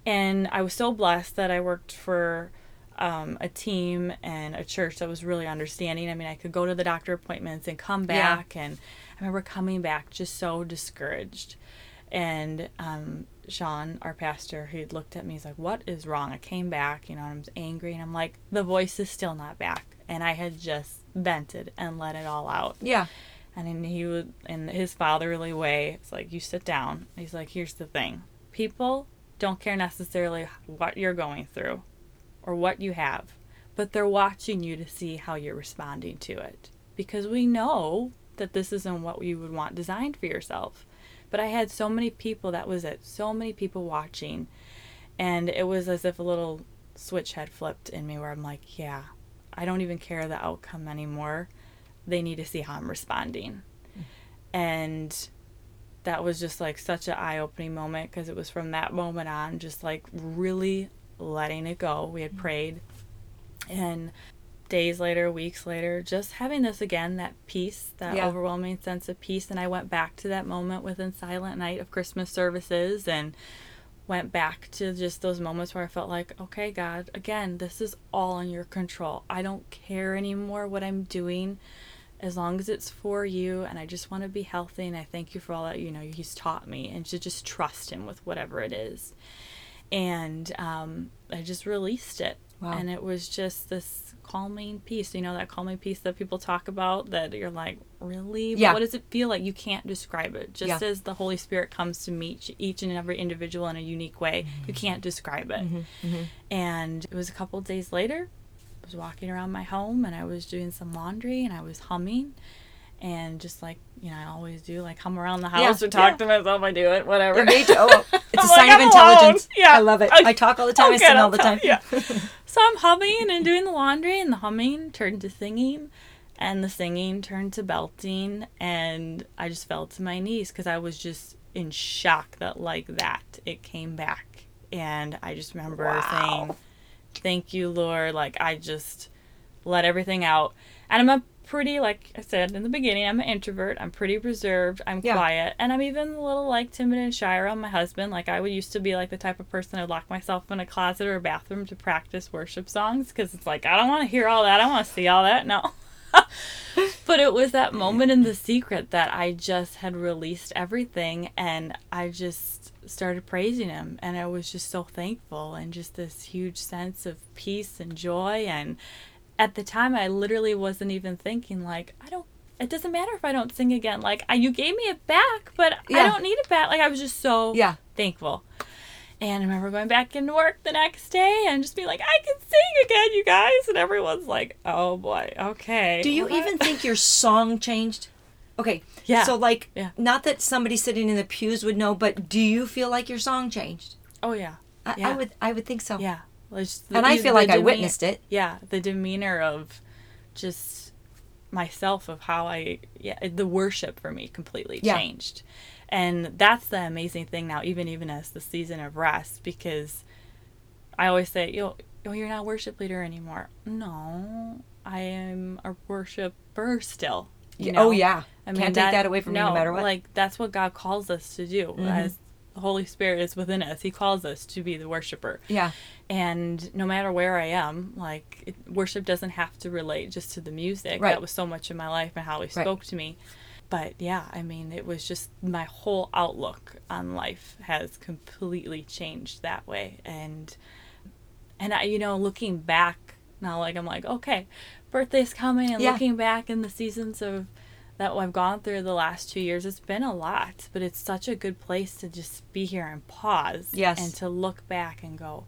And I was so blessed that I worked for um, a team and a church that was really understanding. I mean, I could go to the doctor appointments and come back. Yeah. And I remember coming back just so discouraged. And um, Sean, our pastor, he looked at me. He's like, "What is wrong?" I came back, you know, and I was angry, and I'm like, "The voice is still not back." And I had just vented and let it all out. Yeah. And then he would, in his fatherly way, it's like, you sit down. He's like, here's the thing people don't care necessarily what you're going through or what you have, but they're watching you to see how you're responding to it. Because we know that this isn't what you would want designed for yourself. But I had so many people, that was it, so many people watching. And it was as if a little switch had flipped in me where I'm like, yeah, I don't even care the outcome anymore. They need to see how I'm responding. Hmm. And that was just like such an eye opening moment because it was from that moment on just like really letting it go. We had prayed and days later, weeks later, just having this again, that peace, that Yeah. overwhelming sense of peace. And I went back to that moment within Silent Night of Christmas services and went back to just those moments where I felt like, okay, God, again, this is all in your control. I don't care anymore what I'm doing as long as it's for you and I just want to be healthy and I thank you for all that you know he's taught me and to just trust him with whatever it is. And um, I just released it. Wow. And it was just this calming peace, you know, that calming peace that people talk about that you're like, really? But Yeah. What does it feel like? You can't describe it. Just Yeah. as the Holy Spirit comes to meet each and every individual in a unique way, you mm-hmm. can't describe it. Mm-hmm. Mm-hmm. And it was a couple days later, was walking around my home and I was doing some laundry and I was humming and just like, you know, I always do, like hum around the house Yeah, or talk yeah. to myself. I do it, whatever. Yeah, me too. Oh, it's a sign like, of intelligence. Yeah. I love it. I- I talk all the time. I Okay, sing all the time. Yeah. so I'm humming and doing the laundry, and the humming turned to singing, and the singing turned to belting, and I just fell to my knees because I was just in shock that like that it came back, and I just remember Wow. saying, "Thank you, Lord." Like I just let everything out, and I'm a pretty like I said in the beginning, I'm an introvert. I'm pretty reserved. I'm Yeah. quiet, and I'm even a little like timid and shy around my husband. Like I would used to be like the type of person I'd lock myself in a closet or a bathroom to practice worship songs because it's like I don't want to hear all that. I want to see all that. No. but it was that moment in the secret that I just had released everything and I just started praising him and I was just so thankful and just this huge sense of peace and joy and at the time I literally wasn't even thinking like I don't it doesn't matter if I don't sing again like I, you gave me it back but I don't need it back like I was just so Yeah. thankful and I remember going back into work the next day and just being like I can sing again you guys and everyone's like oh boy okay Do you What? even think your song changed? Okay. Yeah. So like, Yeah. not that somebody sitting in the pews would know, but do you feel like your song changed? oh yeah I, I would. I would think so. Yeah. Well, the- And I feel like I witnessed it. Yeah, the demeanor of just myself of how I yeah, the worship for me completely Yeah. changed. And that's the amazing thing now even even as the season of rest because I always say, "Yo, oh, you're not a worship leader anymore." No, I am a worshiper still. You know? Oh yeah. I mean, Can't take that away from me no matter what. Mm-hmm. Like that's what God calls us to do. As the Holy Spirit is within us, He calls us to be the worshiper. Yeah. And no matter where I am, like it, worship doesn't have to relate just to the music. Right. That was so much in my life and how He spoke to me. But yeah, I mean, it was just my whole outlook on life has completely changed that way. And and I, you know, looking back now, like I'm like, okay, birthday's coming, and Yeah. looking back in the seasons of that I've gone through the last two years, it's been a lot, but it's such a good place to just be here and pause, Yes. and to look back and go,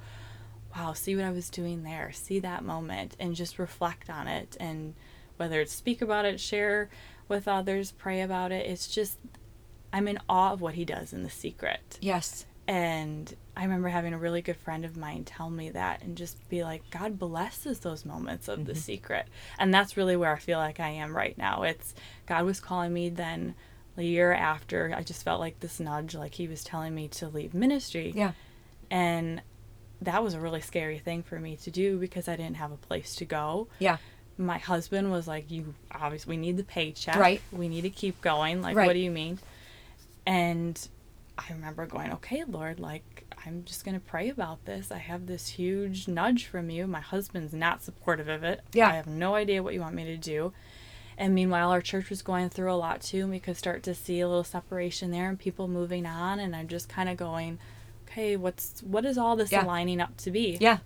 wow, see what I was doing there, see that moment, and just reflect on it, and whether it's speak about it, share with others, pray about it, it's just. I'm in awe of what he does in the secret. Yes. And I remember having a really good friend of mine tell me that and just be like, God blesses those moments of the mm-hmm. secret. And that's really where I feel like I am right now. It's God was calling me then a year after. I just felt like this nudge, like He was telling me to leave ministry. Yeah. And that was a really scary thing for me to do because I didn't have a place to go. Yeah. My husband was like, You obviously, we need the paycheck. Right. We need to keep going. Like, Right. what do you mean? And I remember going, okay, Lord, like, I'm just going to pray about this. I have this huge nudge from you. My husband's not supportive of it. Yeah. I have no idea what you want me to do. And meanwhile, our church was going through a lot too, and we could start to see a little separation there and people moving on. And I'm just kind of going, okay, what's what is all this Yeah. aligning up to be? Yeah.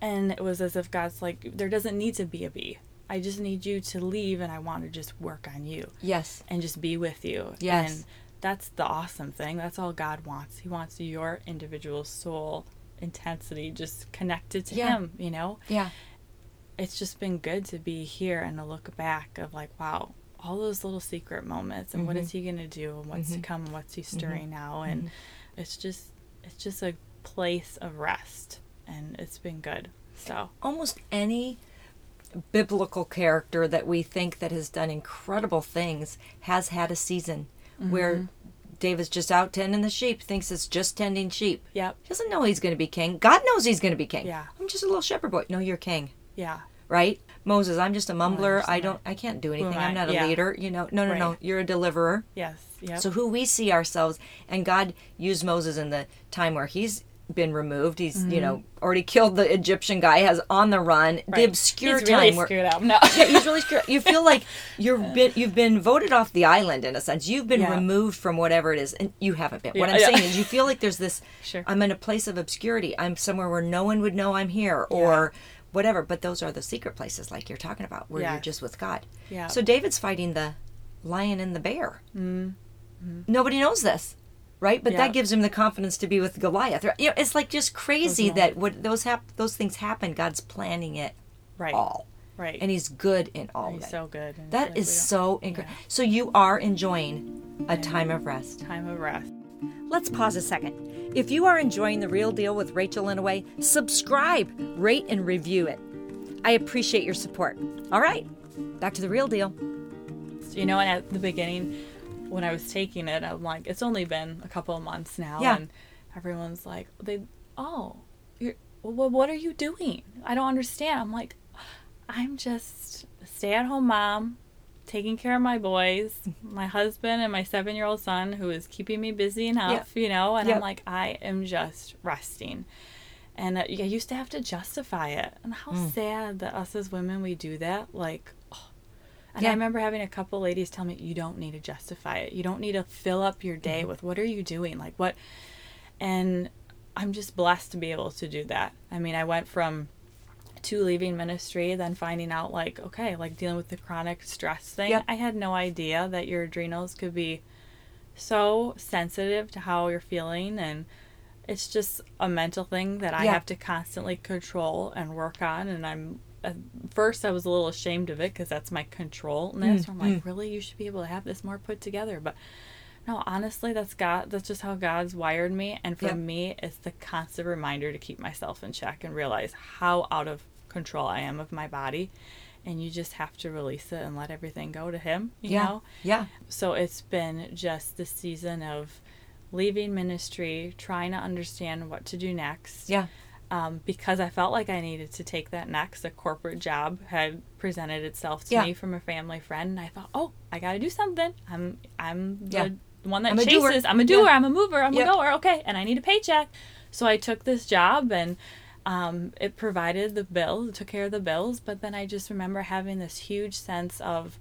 And it was as if God's like, there doesn't need to be a B. I just need you to leave, and I want to just work on you Yes. and just be with you. Yes. And that's the awesome thing. That's all God wants. He wants your individual soul intensity just connected to Yeah. Him, you know? Yeah. It's just been good to be here and to look back of like, wow, all those little secret moments and what Mm-hmm. is He going to do and what's to come and what's He stirring now. And Mm-hmm. it's just, it's just a place of rest. And it's been good. So, Almost any biblical character that we think that has done incredible things has had a season where mm-hmm. David's just out tending the sheep, thinks it's just tending sheep. yep. He doesn't know he's going to be king. God knows he's going to be king. Yeah. I'm just a little shepherd boy. No, you're king. Yeah. right? Moses, I'm just a oh, mumbler. I understand. don't I can't do anything. I'm not a Yeah. leader, you know. No, no, no. You're a deliverer. Yes. Yep. So who we see ourselves and God used Moses in the time where he's been removed. He's, you know, already killed the Egyptian guy, has on the run, the Mm-hmm. Obscure He's time really where screwed up. No. yeah, he's really screwed. You feel like you're been you've been voted off the island in a sense. You've been Yeah. removed from whatever it is, and you haven't been. what I'm yeah. saying is, you feel like there's this. Sure. I'm in a place of obscurity. I'm somewhere where no one would know I'm here, or whatever. But those are the secret places, like you're talking about, where you're just with God. Yeah. So David's fighting the lion and the bear. Nobody knows this. Right, but. Yeah. that gives him the confidence to be with Goliath. You know, it's like just crazy that what those hap- those things happen. God's planning it right. all, Right. and He's good in all of He's it. so good. That is so incredible. So you are enjoying a time of rest. time of rest. Let's pause a second. If you are enjoying The Real Deal with Rachel Inouye, subscribe, rate, and review it. I appreciate your support. All right, back to The Real Deal. You know, and at the beginning, when I was taking it, I'm like, it's only been a couple of months now, Yeah. and everyone's like, they, oh, you're, well, what are you doing? I don't understand. I'm like, I'm just a stay-at-home mom, taking care of my boys, my husband, and my seven-year-old son, who is keeping me busy enough, you know. And Yep. I'm like, I am just resting. And uh, I used to have to justify it. And how Mm. sad that us as women, we do that. Like. And Yeah. I remember having a couple ladies tell me, you don't need to justify it. You don't need to fill up your day Mm-hmm. with what are you doing? Like, what? And I'm just blessed to be able to do that. I mean, I went from to leaving ministry, then finding out, like, okay, like dealing with the chronic stress thing. Yep. I had no idea that your adrenals could be so sensitive to how you're feeling and it's just a mental thing that I have to constantly control and work on and I'm at first I was a little ashamed of it because that's my control and that's I'm like mm, mm. really? You should be able to have this more put together. But no honestly that's God that's just how God's wired me. And for Yep. me it's the constant reminder to keep myself in check and realize how out of control I am of my body. And you just have to release it and let everything go to him you yeah, know? yeah, so it's been just the season of leaving ministry, trying to understand what to do next. yeah, Um, because I felt like I needed to take that next. A corporate job had presented itself to Yeah. me from a family friend, and I thought, oh, I got to do something. I'm I'm Yeah. the one that I'm chases. I'm a doer. Yeah. I'm a mover. I'm Yep. a goer. Okay, and I need a paycheck. So I took this job and. Um, it provided the bills, took care of the bills, but then I just remember having this huge sense of,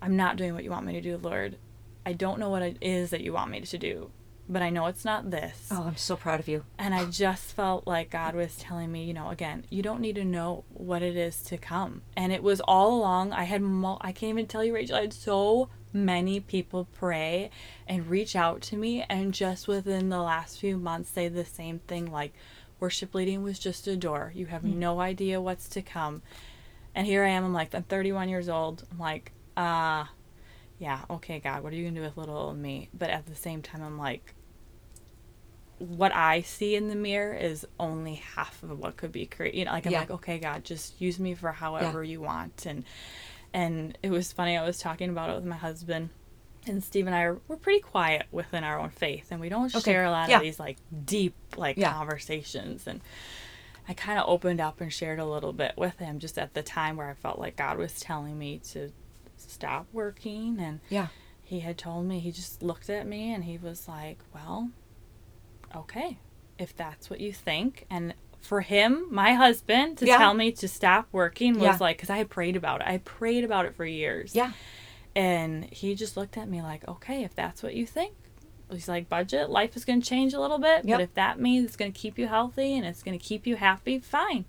I'm not doing what you want me to do, Lord. I don't know what it is that you want me to do, but I know it's not this. Oh, I'm so proud of you. And I just felt like God was telling me, you know, again, you don't need to know what it is to come. And it was all along. I had, mul- I can't even tell you, Rachel, I had so many people pray and reach out to me. And just within the last few months, say the same thing like, worship leading was just a door. You have no idea what's to come. And here I am. I'm like, I'm 31 years old. I'm like, ah, yeah, okay, God, what are you going to do with little old me? But at the same time, I'm like, what I see in the mirror is only half of what could be created. You know, like I'm Yeah. like, okay, God, just use me for however you want. And and it was funny. I was talking about it with my husband, and Steve and I are we're pretty quiet within our own faith, and we don't Okay. share a lot Yeah. of these like deep like Yeah. conversations. And I kind of opened up and shared a little bit with him just at the time where I felt like God was telling me to stop working and Yeah, he had told me he just looked at me and he was like well okay if that's what you think and for him my husband to Yeah. tell me to stop working was Yeah. like because i had prayed about it i prayed about it for years yeah, and he just looked at me like okay if that's what you think he's like budget life is going to change a little bit Yep. but if that means it's going to keep you healthy and it's going to keep you happy fine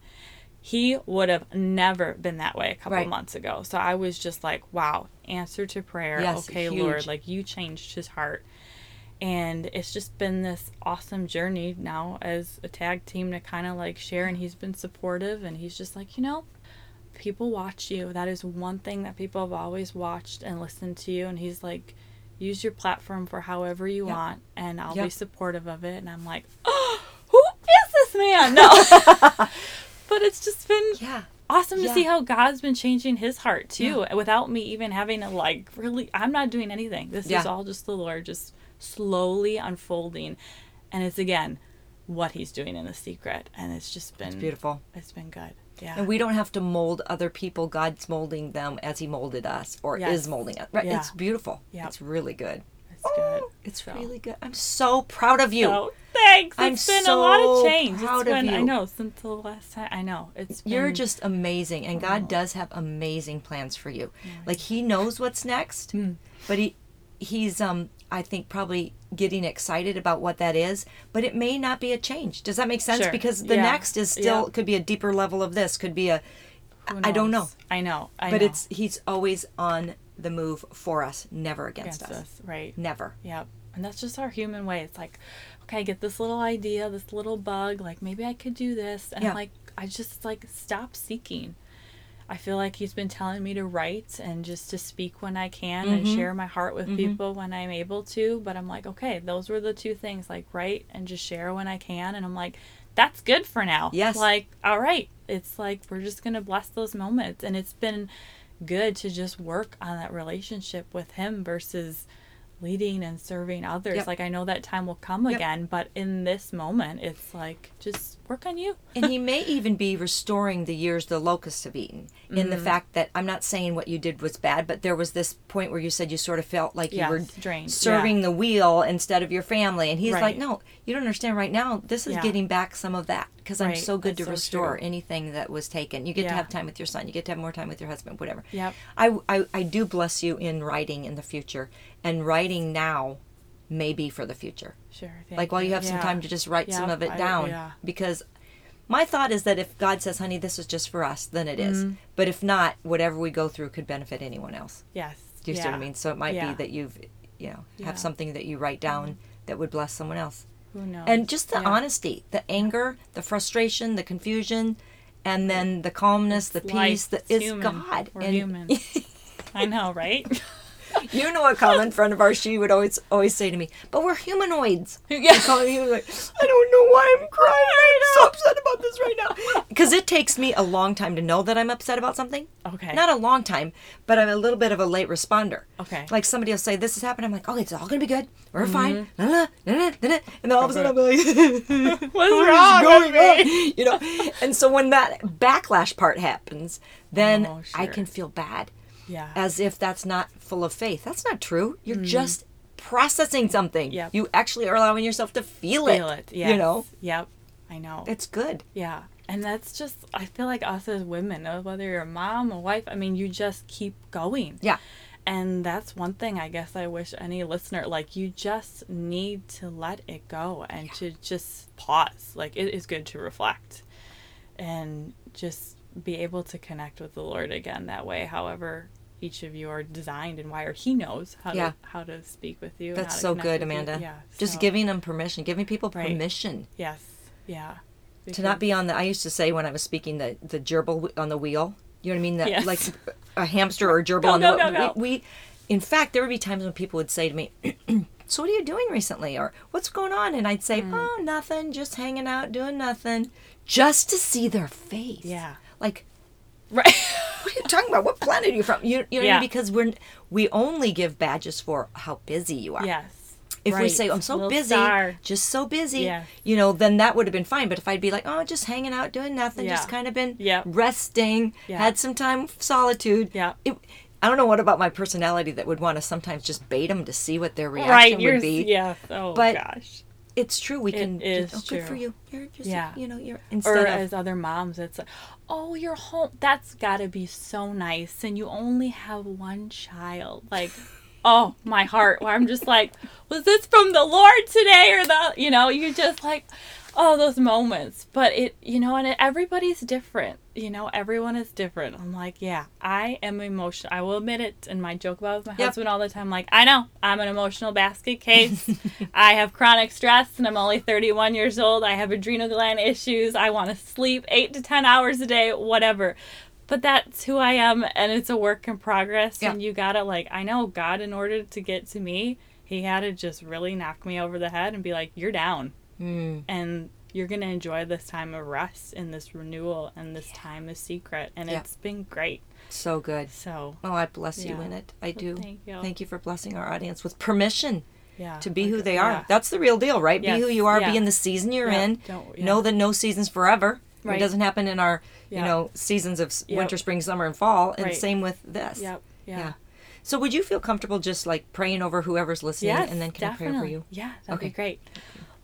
he would have never been that way a couple Right. months ago so i was just like wow answer to prayer Yes, okay huge. lord like you changed his heart and it's just been this awesome journey now as a tag team to kind of like share and he's been supportive and he's just like you know people watch you that is one thing that people have always watched and listened to you and he's like use your platform for however you Yep. want and i'll be supportive of it and i'm like oh who is this man no but it's just been yeah. awesome to Yeah. see how God's been changing his heart too, without me even having to like really. I'm not doing anything. This is all just the Lord just slowly unfolding, and it's again what He's doing in the secret, and it's just been Beautiful. It's been good. Yeah. And we don't have to mold other people. God's molding them as He molded us, or Yes. is molding us. Right? Yeah. It's beautiful. Yeah. It's really good. It's good. Oh, it's So- really good. I'm so proud of you. So thanks. I'm It's been a lot of change. proud it's of been I you. know since the last time. I know it's. Been, You're just amazing, and. God does have amazing plans for you. Like He knows what's next, Hmm. but He He's um I think probably getting excited about what that is, but it may not be a change. Does that make sense? Sure. Because the Yeah. next is still Yeah. could be a deeper level of this, could be a I don't know. I know. I but know. it's He's always on the move for us, never against, against us. us, right? Never. Yep. And that's just our human way. It's like, okay, I get this little idea, this little bug, like maybe I could do this. And Yeah. like, I just like stop seeking. I feel like he's been telling me to write and just to speak when I can and Mm-hmm. share my heart with people when I'm able to. But I'm like, okay, those were the two things like write and just share when I can. And I'm like, that's good for now. Yes. Like, all right. It's like we're just going to bless those moments. And it's been good to just work on that relationship with him versus leading and serving others. Yep. Like I know that time will come Yep. again, but in this moment it's like just work on you. and he may even be restoring the years the locusts have eaten in Mm. the fact that i'm not saying what you did was bad but there was this point where you said you sort of felt like Yes, you were drained, serving yeah. the wheel instead of your family and he's like no you don't understand right now this is Yeah. getting back some of that because i'm so good to so restore true. anything that was taken you get to have time with your son you get to have more time with your husband whatever Yep. I, I i do bless you in writing in the future and writing now may be for the future Sure. like while you have some Yeah. time to just write some of it I- down yeah. because my thought is that if god says honey this is just for us then it is. Mm-hmm. but if not whatever we go through could benefit anyone else Yes. do you see what i mean so it might Yeah. be that you've you know Yeah. Mm-hmm. have something that you write down that would bless someone else Who knows? and just the Yeah. honesty the anger the frustration the confusion and then the calmness the Life. peace. That is god We're and human. I know, right? you know a common friend of ours she would always always say to me but we're humanoids Yeah. He was like, I don't know why I'm crying. I'm so upset about this right now. Because it takes me a long time to know that I'm upset about something. Okay. Not a long time, but I'm a little bit of a late responder. Okay. Like somebody will say, This has happened. I'm like, Oh, it's all going to be good. We're Mm-hmm. fine. Na, na, na, na, na, na. And then all of a sudden I'm like, What's What is wrong going on? You know? And so when that backlash part happens, then Oh, I can feel bad Yeah. as if that's not full of faith. That's not true. You're just processing something. Mm. Yep. You actually are allowing yourself to feel, Feel it. Yes. You know, Yep. I know. it's good. Yeah. And that's just, I feel like us as women, uh, whether you're a mom, a wife, I mean, you just keep going. Yeah. And that's one thing I guess I wish any listener, like, you just need to let it go and to just pause. Like, it is good to reflect and just be able to connect with the Lord again that way, however each of you are designed and wired. He knows how Yeah. to how to speak with you. That's so good, you. Amanda. Yeah. Just so- giving them permission, giving people Right. permission Yes. Yeah. to not be on the. I used to say when I was speaking the the gerbil on the wheel. You know what I mean? That Yes. like a hamster or a gerbil Go, on go, the go, go. We, we, in fact, there would be times when people would say to me. So what are you doing recently, or what's going on? And I'd say, Mm. "Oh, nothing, just hanging out, doing nothing," just to see their face. Yeah. like Right. what are you talking about? What planet are you from? You, you know, Yeah. because we're we only give badges for how busy you are. yes. If we say I'm so Little busy, star. just so busy, Yeah. you know, then that would have been fine. But if I'd be like, oh, just hanging out, doing nothing, just kind of been Yep. resting, Yeah. had some time solitude. Yeah. It, I don't know what about my personality that would want to sometimes just bait them to see what their reaction right. Would be. yeah. Oh But gosh. It's true. We It can. is oh, good for you. You're just, Yeah. you know, you're Or instead of as other moms, it's like, oh, you're home. That's got to be so nice, and you only have one child. Like, oh, my heart. Where I'm just like, was this from the Lord today, or the? You know, you just like, oh, those moments. But it, you know, and it, everybody's different. You know, everyone is different. I'm like, yeah, I am emotional. I will admit it. And my joke about it with my Yep. husband all the time, like, I know I'm an emotional basket case. I have chronic stress, and I'm only 31 years old. I have adrenal gland issues. I want to sleep eight to 10 hours a day, whatever. But that's who I am, and it's a work in progress. Yeah. And you gotta like, I know God, in order to get to me, He had to just really knock me over the head and be like, "You're down." Mm. and you're going to enjoy this time of rest and this renewal and this time of secret and Yeah. it's been great so good. so Oh, I bless you in it. I do. thank you. Thank you for blessing our audience with permission. yeah to be who they yeah. are. That's the real deal, right? Yes, Be who you are, yeah. be in the season you're Yeah, in. don't- Know that no season's forever. Right. It doesn't happen in our, you know, seasons of Yep. winter, spring, summer, and fall. And Right. same with this. Yep. Yeah. Yeah. So would you feel comfortable just like praying over whoever's listening Yes, and then can I pray over you? Yeah, that'd Okay. be great.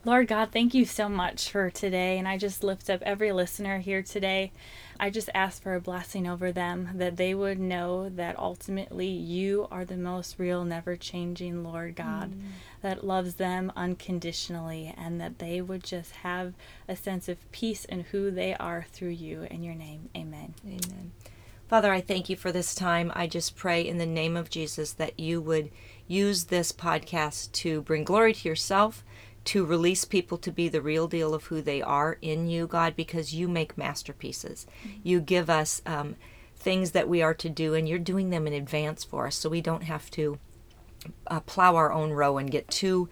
Lord God, thank you so much for today. And I just lift up every listener here today. I just ask for a blessing over them that they would know that ultimately you are the most real, never changing Lord God mm. that loves them unconditionally and that they would just have a sense of peace in who they are through you. In your name, amen. Amen. Father, I thank you for this time. I just pray in the name of Jesus that you would use this podcast to bring glory to yourself, to release people to be the real deal of who they are in you, God, because you make masterpieces. You give us um, things that we are to do, and you're doing them in advance for us so we don't have to uh, plow our own row and get too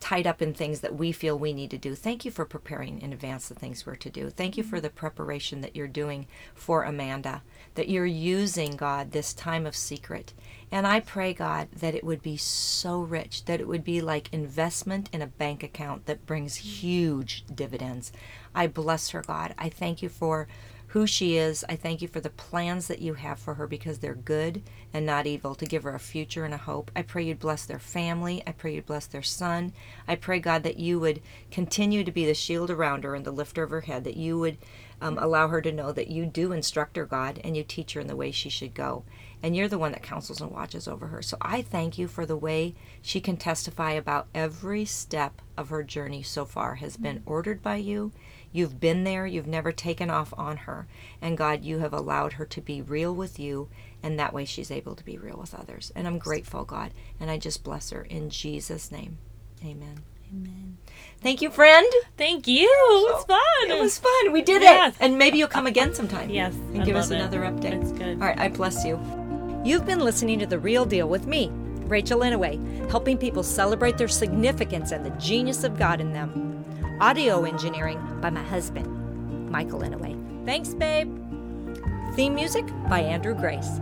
tied up in things that we feel we need to do. Thank you for preparing in advance the things we're to do. Thank you for the preparation that you're doing for Amanda, that you're using, God, this time of secret. And I pray, God, that it would be so rich, that it would be like investment in a bank account that brings huge dividends. I bless her, God. I thank you for who she is. I thank you for the plans that you have for her because they're good and not evil to give her a future and a hope. I pray you'd bless their family. I pray you'd bless their son. I pray, God, that you would continue to be the shield around her and the lifter of her head, that you would um, allow her to know that you do instruct her, God, and you teach her in the way she should go. And you're the one that counsels and watches over her. So I thank you for the way she can testify about every step of her journey so far has been ordered by you. You've been there, you've never taken off on her. And God, you have allowed her to be real with you, and that way she's able to be real with others. And I'm grateful, God, and I just bless her in Jesus' name. Amen. Amen. Thank you, friend. Thank you. It was fun. It was fun. We did Yes. it. And maybe you'll come again sometime. Yes, And I'd give us love it. another update. That's good. All right. I bless you. You've been listening to The Real Deal with me, Rachel Inouye, helping people celebrate their significance and the genius of God in them. Audio engineering by my husband, Michael Inouye. Thanks, babe. Theme music by Andrew Grace.